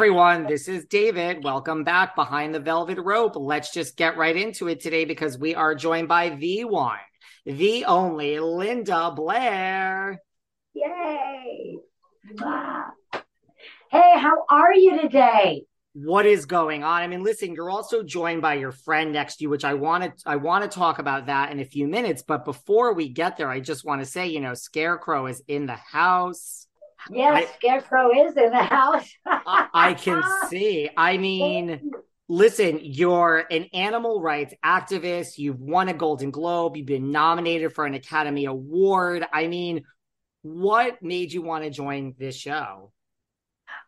Everyone, this is David. Welcome back behind the velvet rope. Let's just get right into it today because we are joined by the one, the only Linda Blair. Yay! Wow. Hey, how are you today? What is going on? I mean, listen, you're also joined by your friend next to you, which I want to I want to talk about that in a few minutes. But before we get there, I just want to say, you know, Scarecrow is in the house. Yes, I- Scarecrow is in the house. I, I can see. I mean, listen, you're an animal rights activist. You've won a Golden Globe. You've been nominated for an Academy Award. I mean, what made you want to join this show?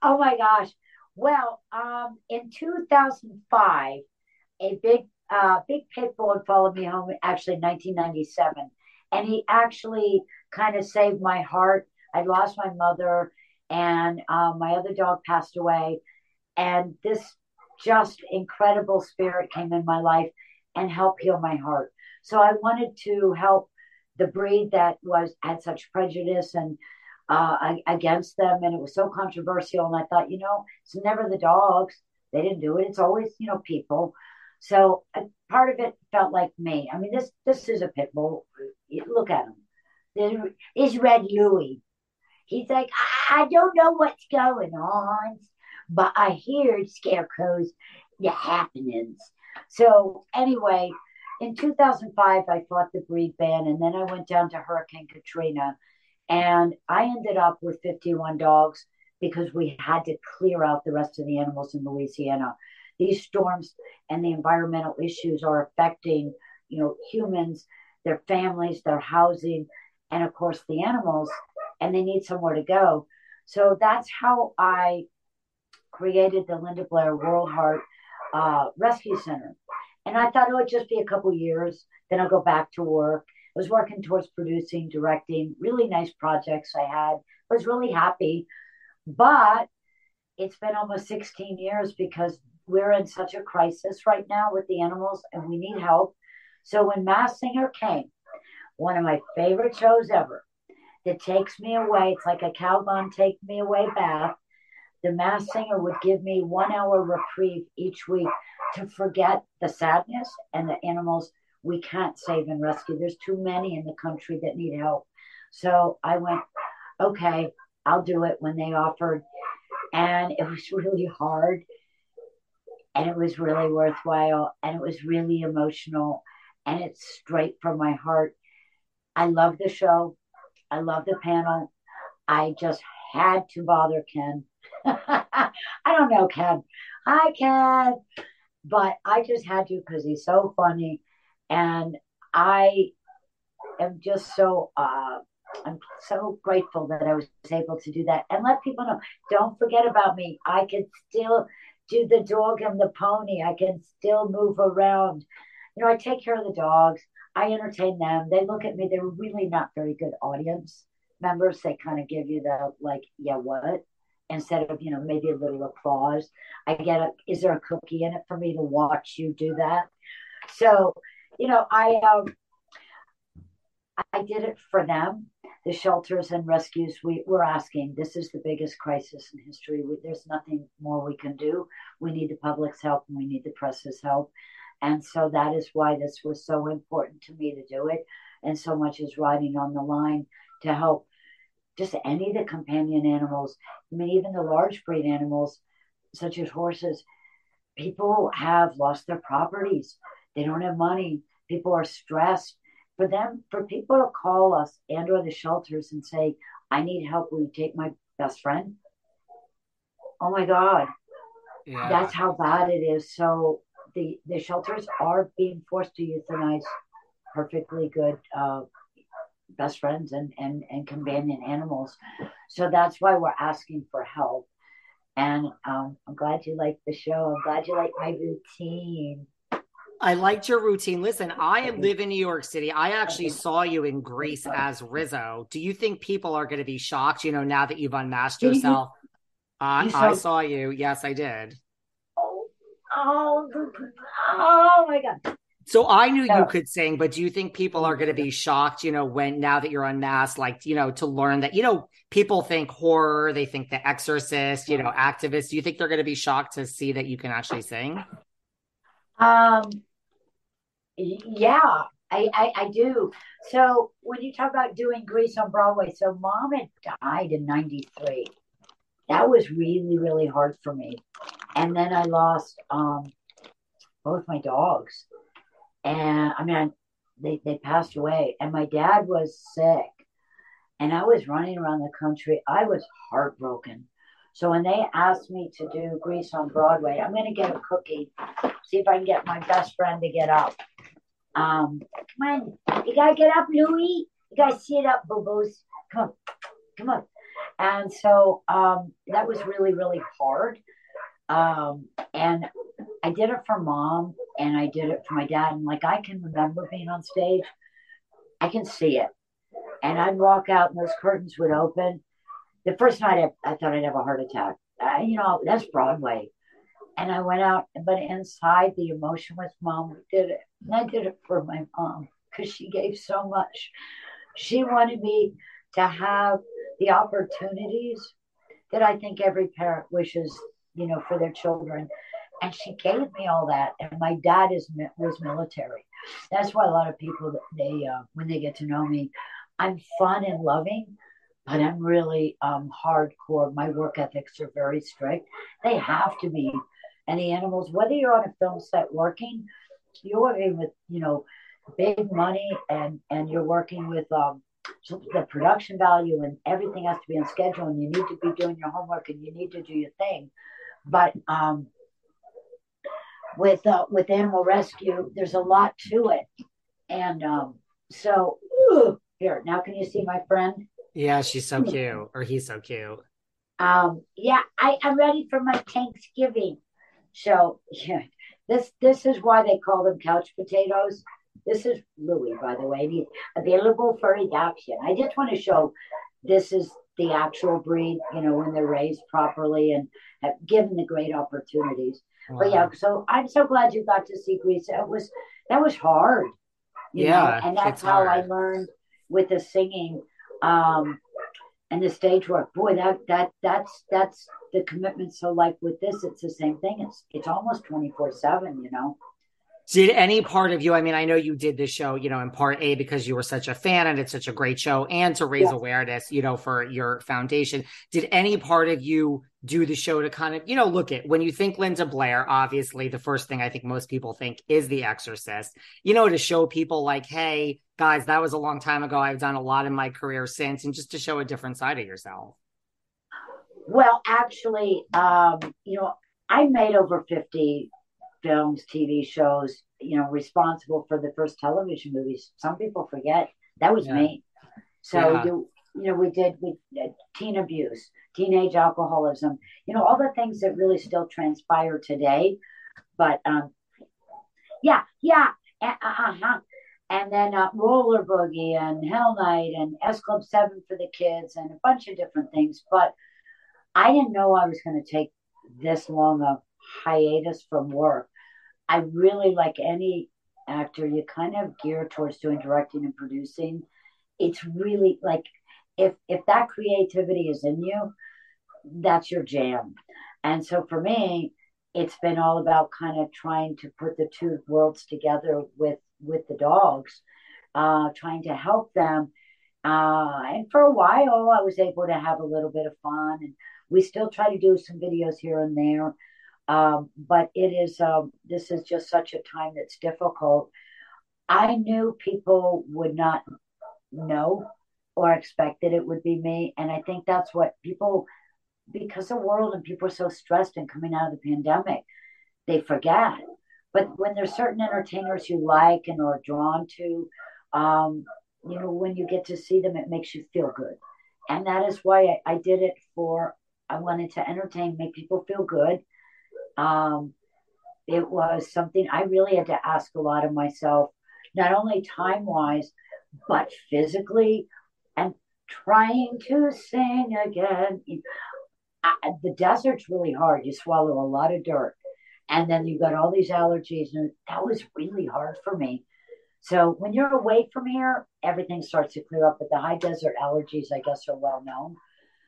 Oh my gosh. Well, um, in 2005, a big, uh, big pit bull had followed me home. Actually, 1997, and he actually kind of saved my heart. I lost my mother, and um, my other dog passed away, and this just incredible spirit came in my life and helped heal my heart. So I wanted to help the breed that was had such prejudice and uh, against them, and it was so controversial. And I thought, you know, it's never the dogs; they didn't do it. It's always, you know, people. So uh, part of it felt like me. I mean, this this is a pit bull. Look at him. There is Red Louie. He's like, I don't know what's going on, but I hear scarecrows, the happenings. So anyway, in 2005, I fought the breed ban, and then I went down to Hurricane Katrina, and I ended up with 51 dogs because we had to clear out the rest of the animals in Louisiana. These storms and the environmental issues are affecting, you know, humans, their families, their housing, and of course the animals, and they need somewhere to go. So that's how I created the Linda Blair World Heart uh, Rescue Center. And I thought it would just be a couple years, then I'll go back to work. I was working towards producing, directing, really nice projects I had. I was really happy. But it's been almost 16 years because we're in such a crisis right now with the animals and we need help. So when Masked Singer came, one of my favorite shows ever, that takes me away, it's like a Calgon take me away bath. The Masked Singer would give me one hour reprieve each week to forget the sadness and the animals we can't save and rescue. There's too many in the country that need help. So I went, okay, I'll do it when they offered. And it was really hard. And it was really worthwhile. And it was really emotional. And it's straight from my heart. I love the show. I love the panel. I just had to bother Ken. I don't know Ken. Hi, Ken. But I just had to because he's so funny. And I am just so uh, I'm so grateful that I was able to do that and let people know. Don't forget about me. I can still do the dog and the pony. I can still move around. You know, I take care of the dogs. I entertain them. They look at me. They're really not very good audience members. They kind of give you the like, yeah, what? Instead of, you know, maybe a little applause. I get a, is there a cookie in it for me to watch you do that? So, you know, I um I did it for them. the shelters and rescues, we, we're asking. This is the biggest crisis in history. We, there's nothing more we can do. We need the public's help and we need the press's help. And so that is why this was so important to me to do it. And so much is riding on the line to help just any of the companion animals. I mean, even the large breed animals, such as horses, people have lost their properties. They don't have money. People are stressed. For them, for people to call us and or the shelters and say, I need help, will you take my best friend? Oh my God. Yeah. That's how bad it is. So the, the shelters are being forced to euthanize perfectly good uh, best friends and, and, and companion animals. So that's why we're asking for help. And um, I'm glad you like the show. I'm glad you like my routine. I liked your routine. Listen, I live in New York City. I actually saw you in Grease as Rizzo. Do you think people are going to be shocked, you know, now that you've unmasked yourself? Uh, I saw you. Yes, I did. Oh, oh, my God. So I knew you could sing, but do you think people are going to be shocked, you know, when now that you're unmasked, like, you know, to learn that, you know, people think horror, they think The Exorcist, you know, activists. Do you think they're going to be shocked to see that you can actually sing? Um, yeah, I, I, I do. So when you talk about doing Grease on Broadway, so mom had died in 93. That was really, really hard for me. And then I lost um, both my dogs and I mean, I, they they passed away, and my dad was sick, and I was running around the country. I was heartbroken. So when they asked me to do Grease on Broadway, I'm going to get a cookie, see if I can get my best friend to get up. Um, come on, you gotta get up, Louie. You gotta sit up, boo boos. Come on, come on. And so um, that was really, really hard. Um, and I did it for mom and I did it for my dad. And like I can remember being on stage, I can see it. And I'd walk out and those curtains would open. The first night I, I thought I'd have a heart attack. Uh, you know, that's Broadway. And I went out, but inside the emotion was mom did it. And I did it for my mom because she gave so much. She wanted me to have the opportunities that I think every parent wishes, you know, for their children and she gave me all that. And my dad is was military. That's why a lot of people they uh, when they get to know me, I'm fun and loving, but I'm really um, hardcore. My work ethics are very strict. They have to be. And the animals, whether you're on a film set working, you're working with you know big money and and you're working with um, the production value and everything has to be on schedule and you need to be doing your homework and you need to do your thing but um with uh, with animal rescue. There's a lot to it, and um, so ooh, here now, can you see my friend? Yeah, she's so cute, or he's so cute. Um, yeah, I, I'm ready for my Thanksgiving. So yeah, this this is why they call them couch potatoes. This is Louis, by the way. He's available for adoption. I just want to show this is the actual breed, you know, when they're raised properly and have given the great opportunities. Wow. But yeah, so I'm so glad you got to see Grease. It was that was hard. yeah, know? and that's how hard. I learned with the singing um, and the stage work. Boy, that that that's that's the commitment. So like with this, it's the same thing. It's it's almost twenty four seven. You know. Did any part of you, I mean, I know you did this show, you know, in part A because you were such a fan and it's such a great show and to raise awareness, you know, for your foundation. Did any part of you do the show to kind of, you know, look at when you think Linda Blair, obviously the first thing I think most people think is The Exorcist, you know, to show people like, hey, guys, that was a long time ago. I've done a lot in my career since, and just to show a different side of yourself. Well, actually, um, you know, I made over 50 films, TV shows, you know, responsible for the first television movies. Some people forget that was yeah. me. So yeah. you you know, we did with uh, teen abuse, teenage alcoholism, you know, all the things that really still transpire today. But um, yeah, yeah, uh huh. And then uh, roller boogie and Hell Night and S Club Seven for the kids and a bunch of different things. But I didn't know I was going to take this long a hiatus from work. I really, like any actor, you kind of gear towards doing directing and producing. It's really like if if that creativity is in you, that's your jam. And so for me, it's been all about kind of trying to put the two worlds together with with the dogs, uh, trying to help them. Uh, and for a while, I was able to have a little bit of fun, and we still try to do some videos here and there. Um, but it is um, this is just such a time that's difficult. I knew people would not know or expect that it would be me, and I think that's what people because the world and people are so stressed and coming out of the pandemic, they forget. But when there's certain entertainers you like and are drawn to, um, you know, when you get to see them, it makes you feel good. And that is why I, I did it for, I wanted to entertain, make people feel good. Um, it was something I really had to ask a lot of myself, not only time wise, but physically and trying to sing again. I, the desert's really hard. You swallow a lot of dirt, and then you've got all these allergies, and that was really hard for me. So when you're away from here, everything starts to clear up. But the high desert allergies, I guess, are well known.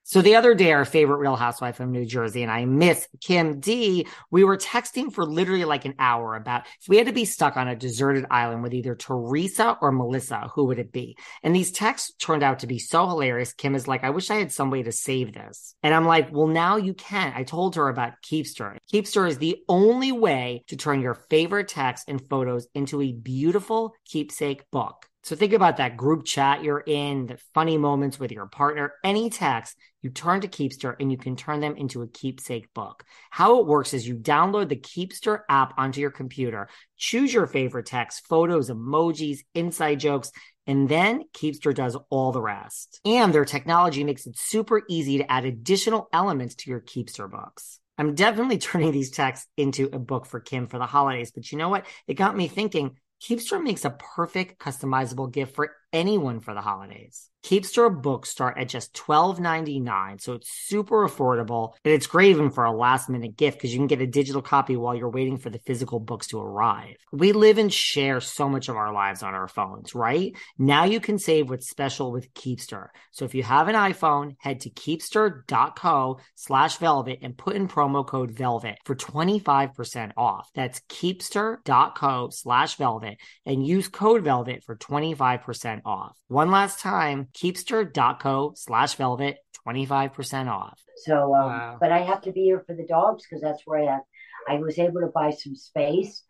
So the other day, our favorite Real Housewife from New Jersey and I miss Kim D. We were texting for literally like an hour about if we had to be stuck on a deserted island with either Teresa or Melissa, who would it be? And these texts turned out to be so hilarious. Kim is like, I wish I had some way to save this. And I'm like, well, now you can. I told her about Keepster. Keepster is the only way to turn your favorite texts and photos into a beautiful keepsake book. So think about that group chat you're in, the funny moments with your partner, any text, you turn to Keepster and you can turn them into a keepsake book. How it works is you download the Keepster app onto your computer, choose your favorite text, photos, emojis, inside jokes, and then Keepster does all the rest. And their technology makes it super easy to add additional elements to your Keepster books. I'm definitely turning these texts into a book for Kim for the holidays, but you know what? It got me thinking Keepster makes a perfect customizable gift for anyone for the holidays. Keepster books start at just $12.99, so it's super affordable. And it's great even for a last minute gift because you can get a digital copy while you're waiting for the physical books to arrive. We live and share so much of our lives on our phones, right? Now you can save what's special with Keepster. So if you have an iPhone, head to keepster.co slash velvet and put in promo code velvet for 25% off. That's keepster.co slash velvet and use code velvet for 25% off. One last time, keepster.co slash velvet, 25% off. So, um, wow. but I have to be here for the dogs because that's where I have, I was able to buy some space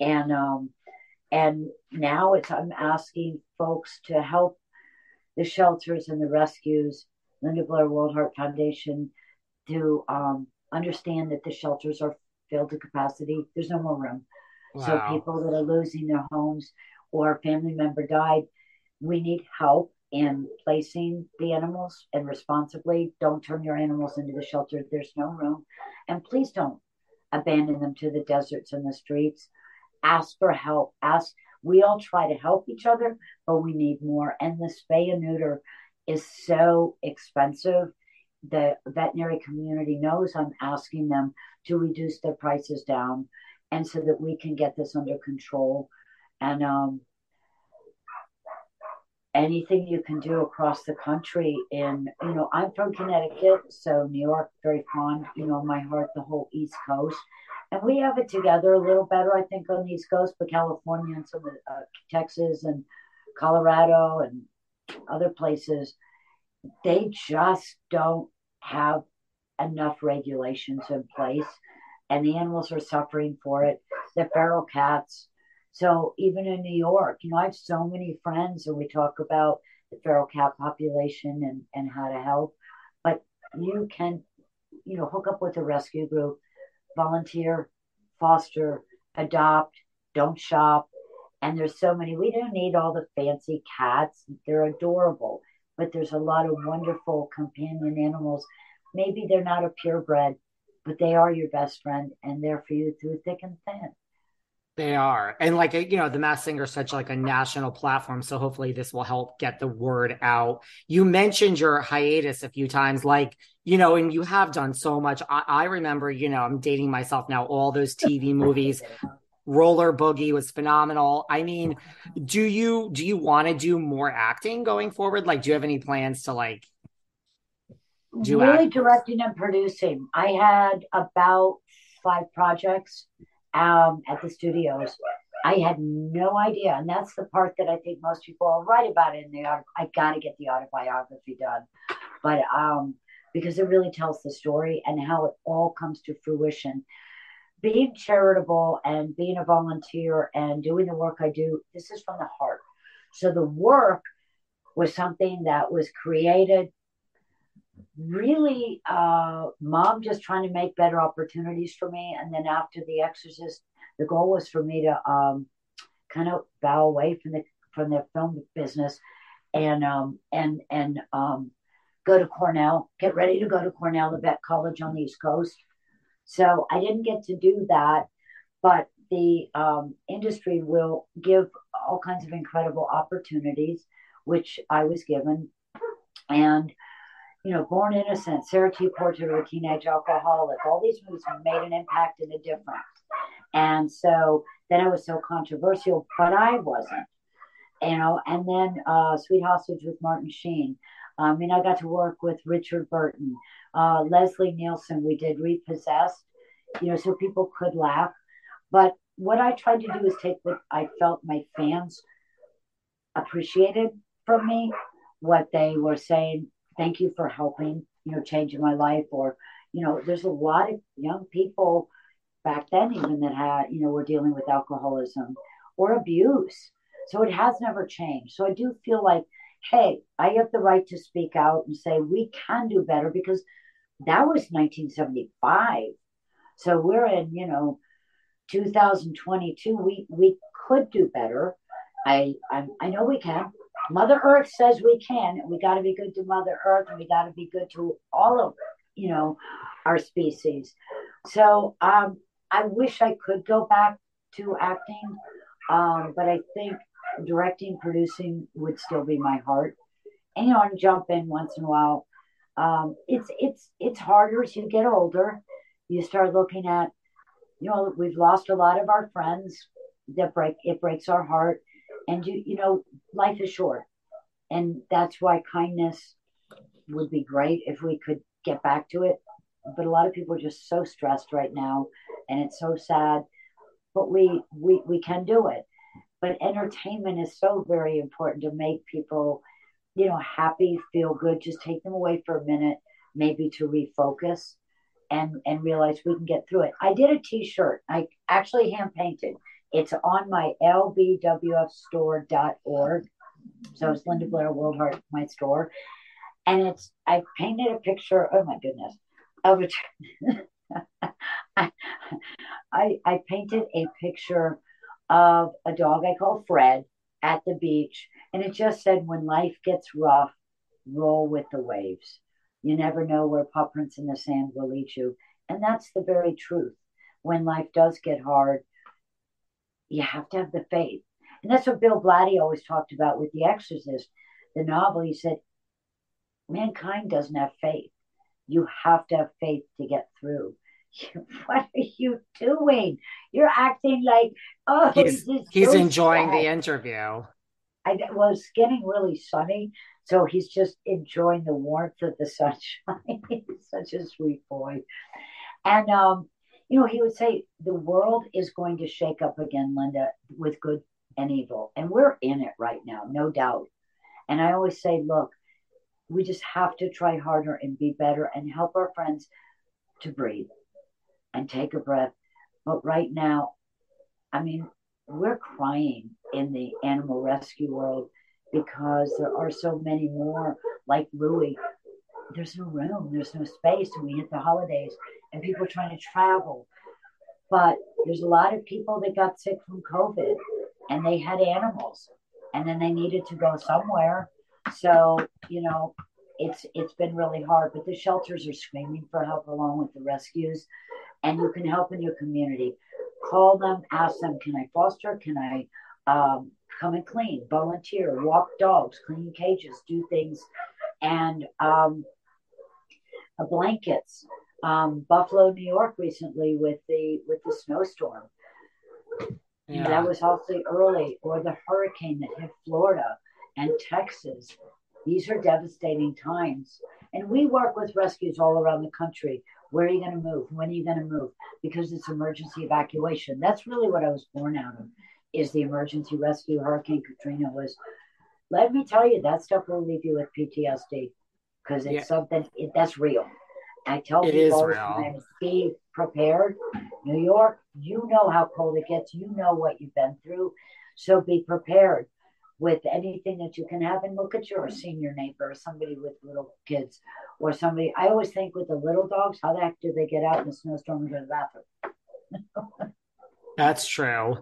and, um, and now it's, I'm asking folks to help the shelters and the rescues, Linda Blair World Heart Foundation, to um, understand that the shelters are filled to capacity. There's no more room. Wow. So people that are losing their homes or a family member died, we need help in placing the animals and responsibly. Don't turn your animals into the shelter. There's no room. And please don't abandon them to the deserts and the streets. Ask for help. Ask. We all try to help each other, but we need more. And the spay and neuter is so expensive. The veterinary community knows I'm asking them to reduce their prices down and so that we can get this under control. And um, anything you can do across the country. And, you know, I'm from Connecticut, so New York, very fond, you know, my heart, the whole East Coast. And we have it together a little better, I think, on the East Coast, but California and some of uh, Texas and Colorado and other places, they just don't have enough regulations in place. And the animals are suffering for it. The feral cats, so even in New York, you know, I have so many friends and we talk about the feral cat population and, and how to help. But you can, you know, hook up with a rescue group, volunteer, foster, adopt, don't shop. And there's so many, we don't need all the fancy cats. They're adorable, but there's a lot of wonderful companion animals. Maybe they're not a purebred, but they are your best friend and they're for you through thick and thin. They are. And like, you know, the Masked Singer is such like a national platform. So hopefully this will help get the word out. You mentioned your hiatus a few times, like, you know, and you have done so much. I, I remember, you know, I'm dating myself now, all those TV movies. Roller Boogie was phenomenal. I mean, do you do you want to do more acting going forward? Like, do you have any plans to like do really act? directing and producing? I had about five projects um, at the studios. I had no idea, and that's the part that I think most people write about in the. I got to get the autobiography done, but um, because it really tells the story and how it all comes to fruition. Being charitable and being a volunteer and doing the work I do, this is from the heart. So the work was something that was created really uh, mom just trying to make better opportunities for me and then after the exorcist the goal was for me to um, kind of bow away from the from the film business and um, and and um, go to Cornell, get ready to go to Cornell, the vet college on the East Coast. So I didn't get to do that, but the um, industry will give all kinds of incredible opportunities, which I was given. And, you know, Born Innocent, Sarah T. Portrait of a Teenage Alcoholic, all these movies made an impact and a difference. And so then I was so controversial, but I wasn't, you know. And then uh, Sweet Hostage with Martin Sheen. I mean, I got to work with Richard Burton, uh, Leslie Nielsen. We did Repossessed, you know, so people could laugh. But what I tried to do is take what I felt my fans appreciated from me, what they were saying. Thank you for helping, you know, changing my life. Or, you know, there's a lot of young people back then, even that had, you know, were dealing with alcoholism or abuse. So it has never changed. So I do feel like hey, I have the right to speak out and say we can do better because that was 1975. So we're in, you know, 2022. We we could do better. I I, I know we can. Mother Earth says we can. We got to be good to Mother Earth, and we got to be good to all of you know our species. So um, I wish I could go back to acting, um, but I think directing, producing would still be my heart. And you know, I jump in once in a while. Um, it's it's it's harder as you get older. You start looking at, you know, we've lost a lot of our friends. That break it breaks our heart, and you you know, life is short, and that's why kindness would be great if we could get back to it. But a lot of people are just so stressed right now, and it's so sad. But we we we can do it. But entertainment is so very important to make people you know happy feel good. Just take them away for a minute maybe to refocus and and realize we can get through it. I did a t-shirt. I actually hand painted it's on my lbwfstore.org so it's linda blair world heart my store and it's i painted a picture oh my goodness of a I, I i painted a picture of a dog I call Fred at the beach. And it just said, when life gets rough, roll with the waves. You never know where paw prints in the sand will lead you. And that's the very truth. When life does get hard, you have to have the faith. And that's what Bill Blatty always talked about with The Exorcist, the novel. He said, mankind doesn't have faith. You have to have faith to get through. what are you doing? You're acting like, oh, he's, he's so enjoying sad. the interview. I was getting really sunny, so he's just enjoying the warmth of the sunshine. he's such a sweet boy. And, um, you know, he would say, the world is going to shake up again, Linda, with good and evil. And we're in it right now, no doubt. And I always say, look, we just have to try harder and be better and help our friends to breathe and take a breath. But right now, I mean, we're crying in the animal rescue world because there are so many more like Louie. There's no room, there's no space, and we hit the holidays and people trying to travel. But there's a lot of people that got sick from COVID and they had animals and then they needed to go somewhere. So, you know, it's it's been really hard, but the shelters are screaming for help along with the rescues and you can help in your community. Call them, ask them, can I foster? Can I um, come and clean, volunteer, walk dogs, clean cages, do things, and um, uh, blankets. Um, Buffalo, New York, recently with the with the snowstorm. Yeah. That was awfully early, or the hurricane that hit Florida and Texas. These are devastating times. And we work with rescues all around the country. Where are you going to move? When are you going to move? Because it's emergency evacuation. That's really what I was born out of, is the emergency rescue. Hurricane Katrina was, let me tell you, that stuff will leave you with PTSD because it's yeah. something it, that's real. I tell it people all the time, be prepared. New York, you know how cold it gets. You know what you've been through. So be prepared with anything that you can have. And look at your senior neighbor, or somebody with little kids, or somebody. I always think with the little dogs, how the heck do they get out in the snowstorm and go to the bathroom? That's true.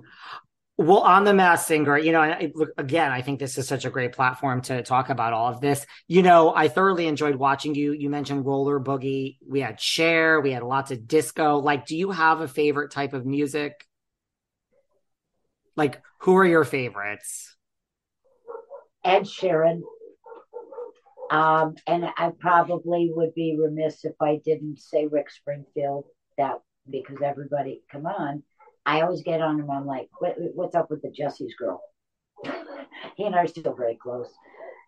Well, on the Masked Singer, you know, I, look, again, I think this is such a great platform to talk about all of this. You know, I thoroughly enjoyed watching you. You mentioned roller boogie. We had Cher. We had lots of disco. Like, do you have a favorite type of music? Like, who are your favorites? Ed Sheeran. Um, and I probably would be remiss if I didn't say Rick Springfield. That because everybody, come on I always get on him. I'm like, what, what's up with the Jesse's girl? he and I are still very close.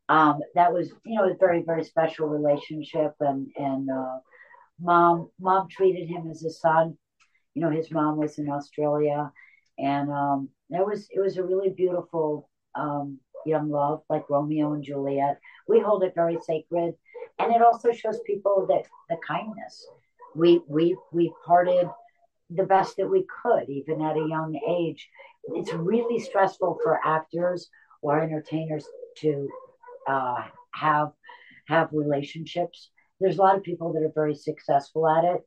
Um, that was, you know, a very, very special relationship. And, and, uh, mom, mom treated him as a son. You know, his mom was in Australia and, um, it was, it was a really beautiful, um, young love like Romeo and Juliet. We hold it very sacred. And it also shows people that the kindness we, we, we parted the best that we could, even at a young age. It's really stressful for actors or entertainers to uh, have have relationships. There's a lot of people that are very successful at it.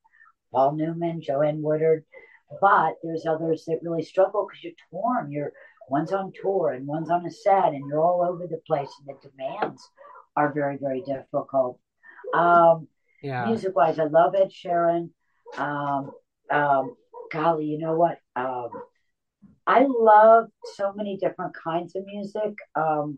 Paul Newman, Joanne Woodward, but there's others that really struggle because you're torn. You're one's on tour and one's on a set, and you're all over the place, and the demands are very, very difficult. Um, yeah. Music wise, I love Ed Sheeran. Um, um, golly, you know what? Um, I love so many different kinds of music. Um,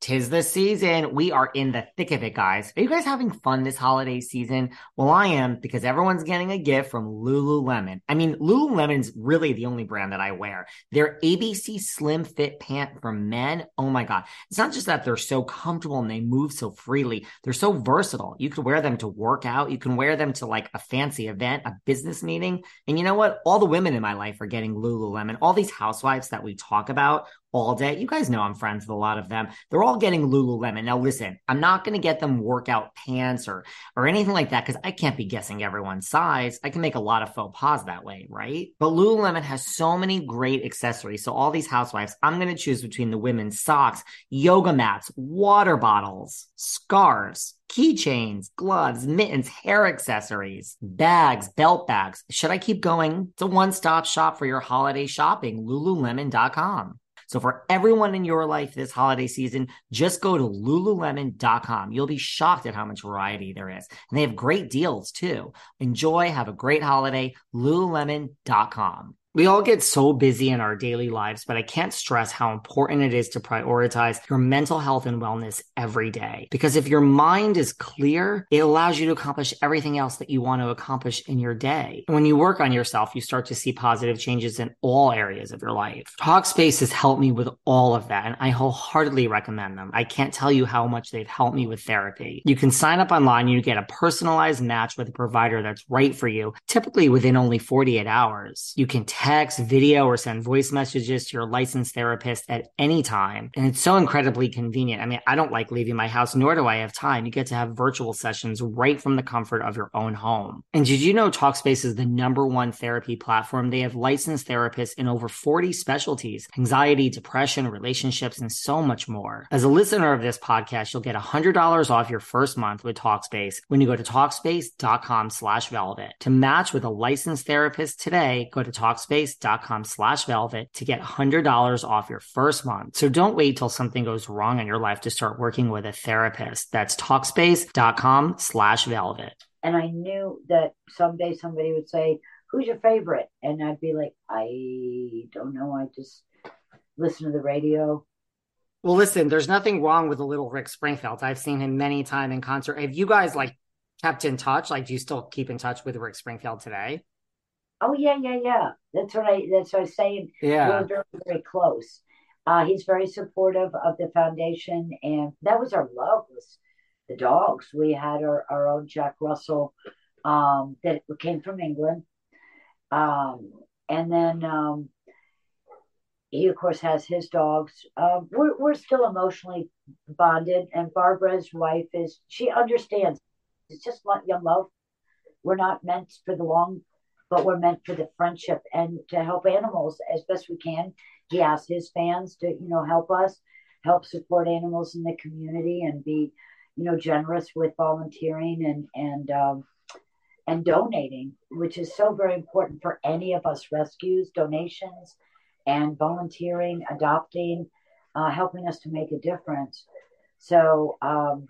Tis the season. We are in the thick of it, guys. Are you guys having fun this holiday season? Well, I am because everyone's getting a gift from Lululemon. I mean, Lululemon's really the only brand that I wear. Their ABC Slim Fit pant for men. Oh my God. It's not just that they're so comfortable and they move so freely. They're so versatile. You can wear them to work out. You can wear them to like a fancy event, a business meeting. And you know what? All the women in my life are getting Lululemon. All these housewives that we talk about all day. You guys know I'm friends with a lot of them. They're all getting Lululemon. Now, listen, I'm not going to get them workout pants or or anything like that because I can't be guessing everyone's size. I can make a lot of faux pas that way, right? But Lululemon has so many great accessories. So all these housewives, I'm going to choose between the women's socks, yoga mats, water bottles, scarves, keychains, gloves, mittens, hair accessories, bags, belt bags. Should I keep going? It's a one stop shop for your holiday shopping. Lululemon.com. So for everyone in your life this holiday season, just go to lululemon.com. You'll be shocked at how much variety there is. And they have great deals too. Enjoy, have a great holiday. lululemon.com. We all get so busy in our daily lives, but I can't stress how important it is to prioritize your mental health and wellness every day. Because if your mind is clear, it allows you to accomplish everything else that you want to accomplish in your day. And when you work on yourself, you start to see positive changes in all areas of your life. Talkspace has helped me with all of that, and I wholeheartedly recommend them. I can't tell you how much they've helped me with therapy. You can sign up online, you get a personalized match with a provider that's right for you, typically within only 48 hours. You can text, video, or send voice messages to your licensed therapist at any time. And it's so incredibly convenient. I mean, I don't like leaving my house, nor do I have time. You get to have virtual sessions right from the comfort of your own home. And did you know Talkspace is the number one therapy platform? They have licensed therapists in over 40 specialties, anxiety, depression, relationships, and so much more. As a listener of this podcast, you'll get $100 off your first month with Talkspace when you go to Talkspace.com slash velvet. To match with a licensed therapist today, go to Talkspace talkspace.com slash velvet to get $100 off your first month. So don't wait till something goes wrong in your life to start working with a therapist. That's talkspace.com slash velvet. And I knew that someday somebody would say, who's your favorite? And I'd be like, I don't know. I just listen to the radio. Well, listen, there's nothing wrong with a little Rick Springfield. I've seen him many times in concert. Have you guys like kept in touch? Like, do you still keep in touch with Rick Springfield today? Oh yeah, yeah, yeah. That's what I. That's what I was saying. Yeah, we're very, very close. Uh, he's very supportive of the foundation, and that was our love was the dogs. We had our, our own Jack Russell um, that came from England, um, and then um, he of course has his dogs. Uh, we're we're still emotionally bonded, and Barbara's wife is she understands. It's just young love. We're not meant for the long, but we're meant for the friendship and to help animals as best we can. He asked his fans to you know help us, help support animals in the community, and be you know generous with volunteering and and um, and donating, which is so very important for any of us rescues, donations and volunteering, adopting, uh, helping us to make a difference. So um,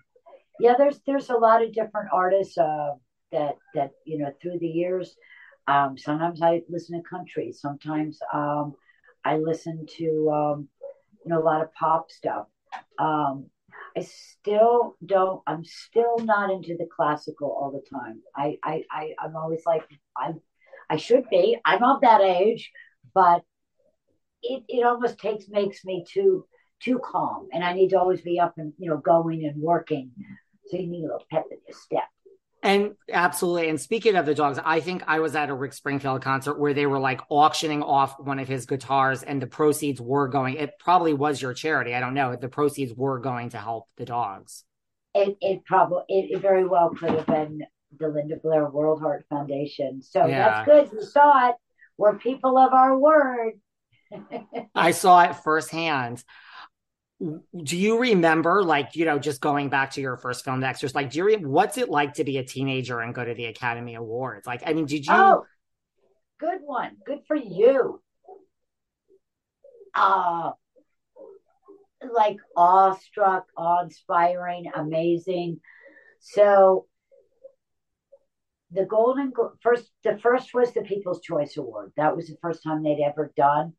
yeah, there's there's a lot of different artists uh, that that you know through the years. Um, sometimes I listen to country. Sometimes um, I listen to um, you know a lot of pop stuff. Um, I still don't. I'm still not into the classical all the time. I I, I I'm always like I I should be. I'm of that age, but it, it almost takes makes me too too calm and I need to always be up and you know going and working. So you need a little pep in your step. And absolutely. And speaking of the dogs, I think I was at a Rick Springfield concert where they were like auctioning off one of his guitars and the proceeds were going, it probably was your charity. I don't know. The proceeds were going to help the dogs. It, it probably, it, it very well could have been the Linda Blair World Heart Foundation. So yeah. that's good. You saw it. We're people of our word. I saw it firsthand. Do you remember, like, you know, just going back to your first film, The Exorcist, like, do you, re- what's it like to be a teenager and go to the Academy Awards? Like, I mean, did you? Oh, good one. Good for you. Uh, like awestruck, awe-inspiring, amazing. So the Golden first, the first was the People's Choice Award. That was the first time they'd ever done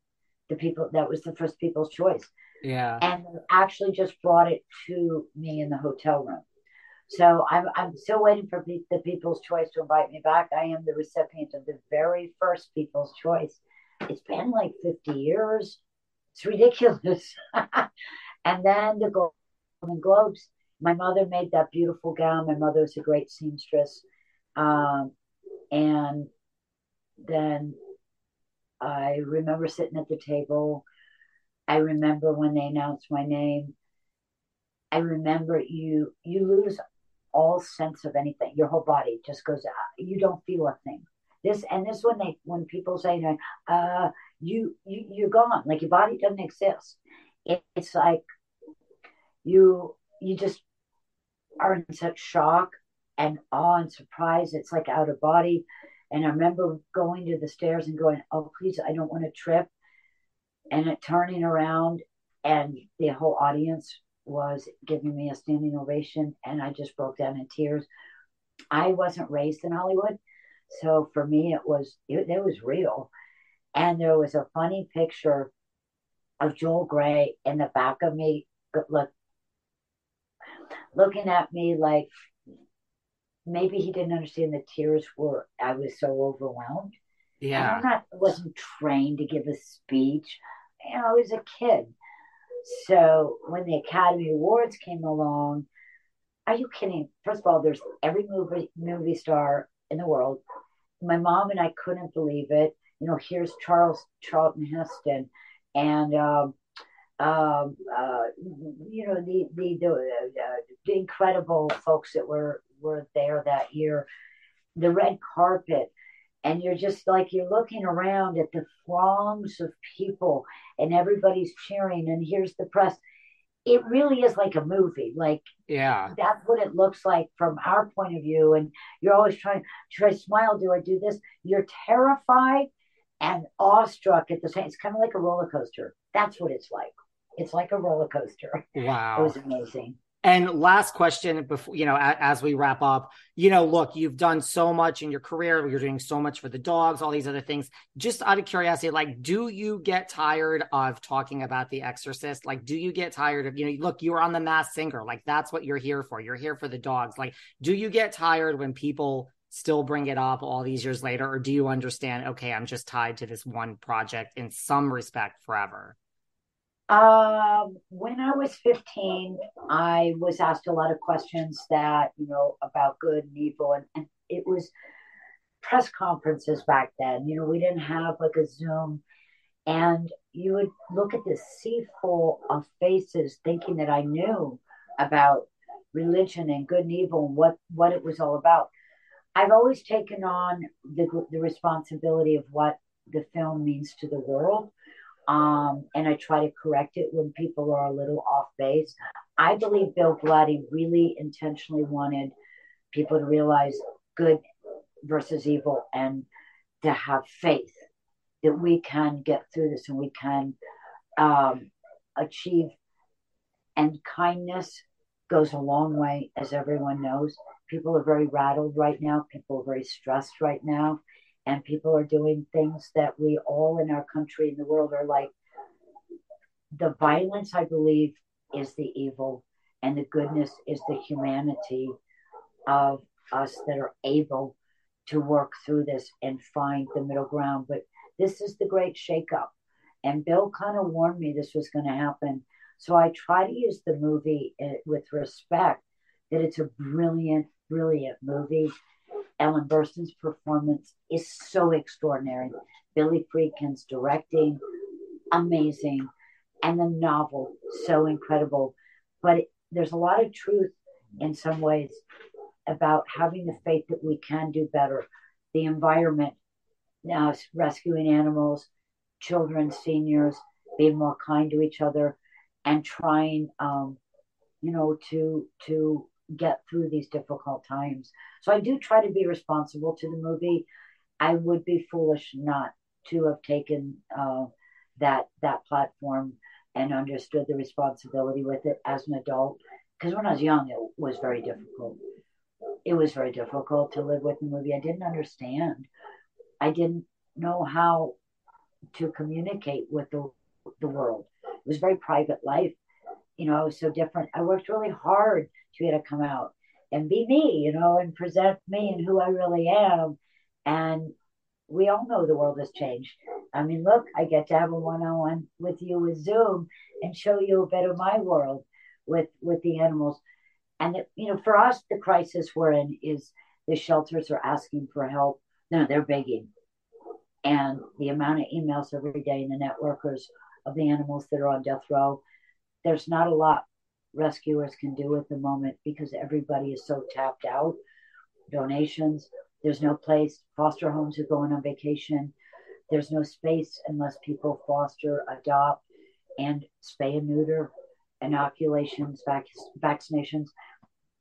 the people that was the first people's choice yeah. And actually just brought it to me in the hotel room. So i'm i'm still waiting for the people's choice to invite me back. I am the recipient of the very first people's choice. It's been like 50 years. It's ridiculous. And then the golden globes. My mother made that beautiful gown. My mother was a great seamstress. Um, and then I remember sitting at the table. I remember when they announced my name. I remember you you lose all sense of anything. Your whole body just goes out. You don't feel a thing. This and this when they when people say uh you you you're gone. Like your body doesn't exist. It, it's like you you just are in such shock and awe and surprise. It's like out of body. And I remember going to the stairs and going, oh, please, I don't want to trip. And it turning around, and the whole audience was giving me a standing ovation. And I just broke down in tears. I wasn't raised in Hollywood. So for me, it was, it, it was real. And there was a funny picture of Joel Grey in the back of me, look, looking at me like maybe he didn't understand the tears were I was so overwhelmed. Yeah. I'm not wasn't trained to give a speech. You know, I was a kid. So when the Academy Awards came along, are you kidding? First of all, there's every movie movie star in the world. My mom and I couldn't believe it. You know, here's Charles Charlton Heston and um, um, uh, you know the the the, uh, the incredible folks that were were there that year, the red carpet, and you're just like you're looking around at the throngs of people and everybody's cheering, and here's the press. It really is like a movie. Like yeah, that's what it looks like from our point of view. And you're always trying, should I smile? Do I do this? You're terrified and awestruck at the same. It's kind of like a roller coaster. That's what it's like. It's like a roller coaster. Wow, it was amazing. And last question before, you know, as we wrap up, you know, look, you've done so much in your career. You're doing so much for the dogs, all these other things. Just out of curiosity, like, do you get tired of talking about The Exorcist? Like, do you get tired of, you know, look, you were on The Masked Singer. Like, that's what you're here for. You're here for the dogs. Like, do you get tired when people still bring it up all these years later? Or do you understand, okay, I'm just tied to this one project in some respect forever? Um, when I was 15, I was asked a lot of questions that, you know, about good and evil. And, and it was press conferences back then. You know, we didn't have like a Zoom. And you would look at this sea full of faces thinking that I knew about religion and good and evil and what, what it was all about. I've always taken on the, the responsibility of what the film means to the world um, and I try to correct it when people are a little off base. I believe Bill Blatty really intentionally wanted people to realize good versus evil and to have faith that we can get through this and we can um, achieve. And kindness goes a long way, as everyone knows. People are very rattled right now. People are very stressed right now and people are doing things that we all in our country and the world are like the violence i believe is the evil and the goodness is the humanity of us that are able to work through this and find the middle ground. But this is the great shakeup. And bill kind of warned me this was going to happen. So i try to use the movie eh, with respect that it's a brilliant brilliant movie Ellen Burstyn's performance is so extraordinary. Billy Friedkin's directing, amazing. And the novel, so incredible. But it, there's a lot of truth in some ways about having the faith that we can do better. The environment, now rescuing animals, children, seniors, being more kind to each other, and trying, um, you know, to to get through these difficult times. So I do try to be responsible to the movie. I would be foolish not to have taken uh, that that platform and understood the responsibility with it as an adult. Because when I was young, it was very difficult. It was very difficult to live with the movie. I didn't understand. I didn't know how to communicate with the the world. It was very private life. You know, I was so different. I worked really hard be able to come out and be me, you know, and present me and who I really am. And we all know the world has changed. I mean, look, I get to have a one-on-one with you with Zoom and show you a bit of my world with with the animals. And it, you know, for us, the crisis we're in is the shelters are asking for help. No, they're begging. And the amount of emails every day and the networkers of the animals that are on death row, there's not a lot rescuers can do at the moment because everybody is so tapped out. Donations, there's no place. Foster homes are going on vacation. There's no space unless people foster, adopt, and spay and neuter, inoculations, vac- vaccinations.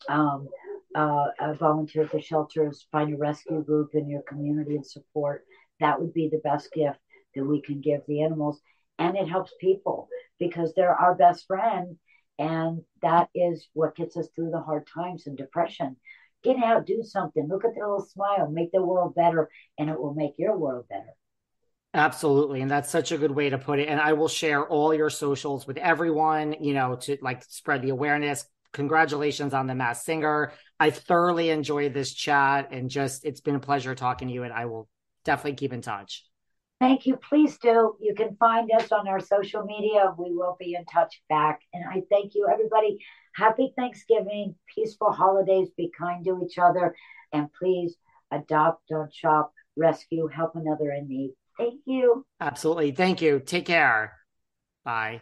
Um, uh, uh, volunteer at the shelters, find a rescue group in your community and support. That would be the best gift that we can give the animals. And it helps people because they're our best friend and that is what gets us through the hard times and depression. Get out, do something, look at the little smile, make the world better, and it will make your world better. Absolutely. And that's such a good way to put it. And I will share all your socials with everyone, you know, to like spread the awareness. Congratulations on the Masked Singer. I thoroughly enjoyed this chat and just it's been a pleasure talking to you. And I will definitely keep in touch. Thank you. Please do. You can find us on our social media. We will be in touch back. And I thank you, everybody. Happy Thanksgiving, peaceful holidays. Be kind to each other. And please adopt, don't shop, rescue, help another in need. Thank you. Absolutely. Thank you. Take care. Bye.